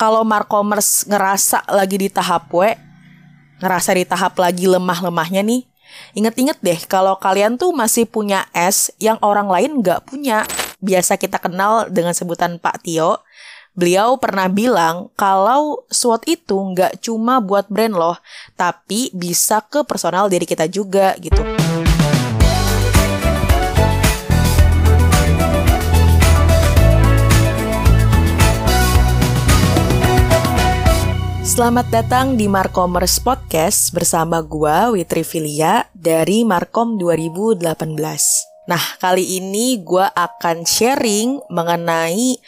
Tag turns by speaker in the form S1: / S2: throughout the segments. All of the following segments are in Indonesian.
S1: kalau Markomers ngerasa lagi di tahap W, ngerasa di tahap lagi lemah-lemahnya nih, inget-inget deh kalau kalian tuh masih punya S yang orang lain nggak punya. Biasa kita kenal dengan sebutan Pak Tio. Beliau pernah bilang kalau SWOT itu nggak cuma buat brand loh, tapi bisa ke personal diri kita juga gitu. Selamat datang di Markomers Podcast bersama gua Witri Filia dari Markom 2018. Nah, kali ini gua akan sharing mengenai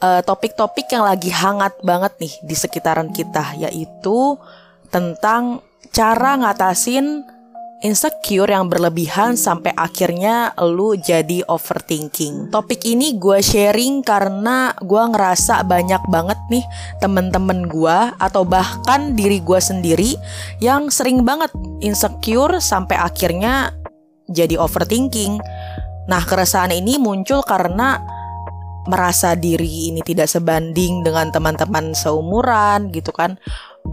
S1: uh, topik-topik yang lagi hangat banget nih di sekitaran kita yaitu tentang cara ngatasin insecure yang berlebihan sampai akhirnya lu jadi overthinking. Topik ini gue sharing karena gue ngerasa banyak banget nih temen-temen gue atau bahkan diri gue sendiri yang sering banget insecure sampai akhirnya jadi overthinking. Nah keresahan ini muncul karena merasa diri ini tidak sebanding dengan teman-teman seumuran gitu kan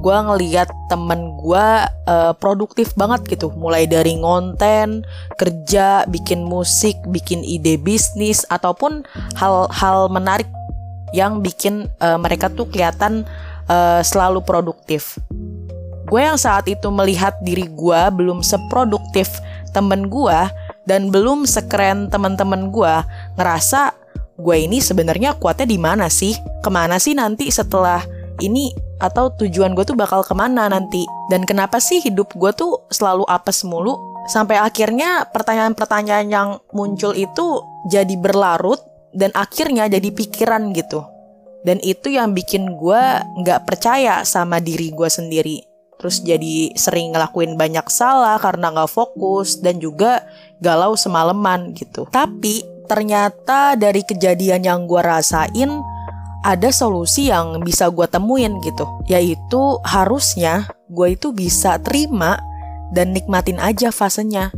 S1: gue ngeliat temen gue uh, produktif banget gitu. Mulai dari ngonten kerja bikin musik bikin ide bisnis ataupun hal-hal menarik yang bikin uh, mereka tuh kelihatan uh, selalu produktif. Gue yang saat itu melihat diri gue belum seproduktif temen gue dan belum sekeren temen-temen gue ngerasa gue ini sebenarnya kuatnya di mana sih? Ke mana sih nanti setelah ini atau tujuan gue tuh bakal ke mana nanti. Dan kenapa sih hidup gue tuh selalu apes mulu? Sampai akhirnya pertanyaan-pertanyaan yang muncul itu jadi berlarut dan akhirnya jadi pikiran gitu. Dan itu yang bikin gue nggak percaya sama diri gue sendiri. Terus jadi sering ngelakuin banyak salah karena nggak fokus dan juga galau semalaman gitu. Tapi ternyata dari kejadian yang gue rasain ada solusi yang bisa gue temuin gitu. Yaitu harusnya gue itu bisa terima dan nikmatin aja fasenya.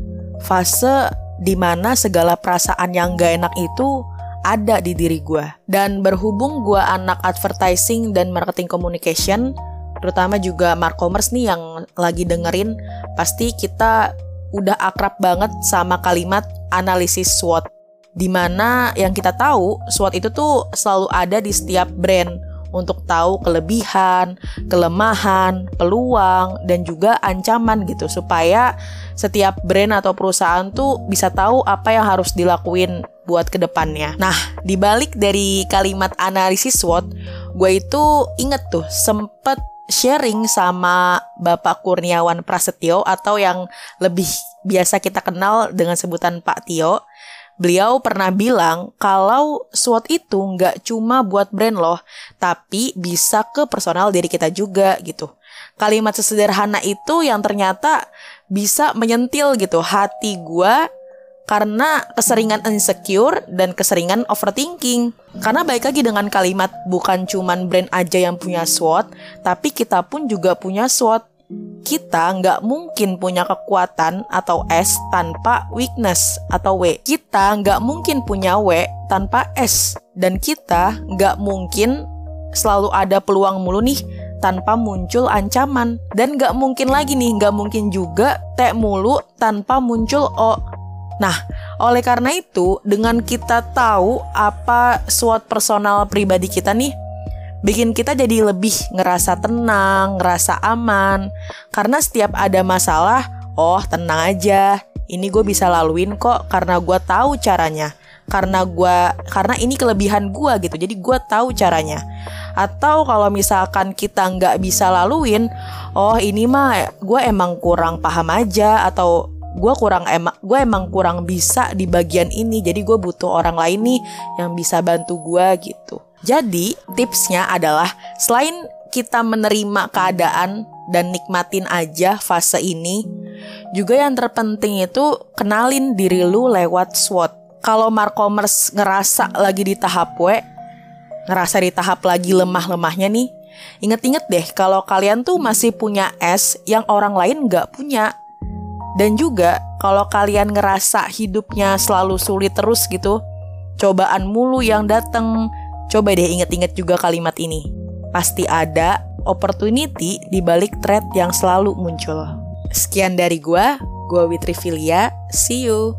S1: Fase di mana segala perasaan yang gak enak itu ada di diri gue dan berhubung gue anak advertising dan marketing communication terutama juga markomers nih yang lagi dengerin pasti kita udah akrab banget sama kalimat analisis SWOT Di mana yang kita tahu SWOT itu tuh selalu ada di setiap brand untuk tahu kelebihan, kelemahan, peluang, dan juga ancaman gitu supaya setiap brand atau perusahaan tuh bisa tahu apa yang harus dilakuin buat ke depannya. Nah, dibalik dari kalimat analisis SWOT, gue itu inget tuh sempet sharing sama Bapak Kurniawan Prasetyo atau yang lebih biasa kita kenal dengan sebutan Pak Tio Beliau pernah bilang kalau SWOT itu nggak cuma buat brand loh, tapi bisa ke personal diri kita juga gitu. Kalimat sesederhana itu yang ternyata bisa menyentil gitu hati gue karena keseringan insecure dan keseringan overthinking. Karena baik lagi dengan kalimat bukan cuman brand aja yang punya SWOT, tapi kita pun juga punya SWOT kita nggak mungkin punya kekuatan atau S tanpa weakness atau W. Kita nggak mungkin punya W tanpa S. Dan kita nggak mungkin selalu ada peluang mulu nih tanpa muncul ancaman. Dan nggak mungkin lagi nih, nggak mungkin juga T mulu tanpa muncul O. Nah, oleh karena itu, dengan kita tahu apa SWOT personal pribadi kita nih, bikin kita jadi lebih ngerasa tenang, ngerasa aman. Karena setiap ada masalah, oh tenang aja, ini gue bisa laluin kok karena gue tahu caranya. Karena gue, karena ini kelebihan gue gitu, jadi gue tahu caranya. Atau kalau misalkan kita nggak bisa laluin, oh ini mah gue emang kurang paham aja atau gue kurang emang gue emang kurang bisa di bagian ini jadi gue butuh orang lain nih yang bisa bantu gue gitu jadi, tipsnya adalah selain kita menerima keadaan dan nikmatin aja fase ini, juga yang terpenting itu kenalin diri lu lewat SWOT. Kalau Markomers ngerasa lagi di tahap W, ngerasa di tahap lagi lemah-lemahnya nih, inget-inget deh kalau kalian tuh masih punya S yang orang lain nggak punya. Dan juga kalau kalian ngerasa hidupnya selalu sulit terus gitu, cobaan mulu yang dateng, Coba deh inget-inget juga kalimat ini. pasti ada opportunity di balik thread yang selalu muncul. Sekian dari gua, gua Witri Filia, see you.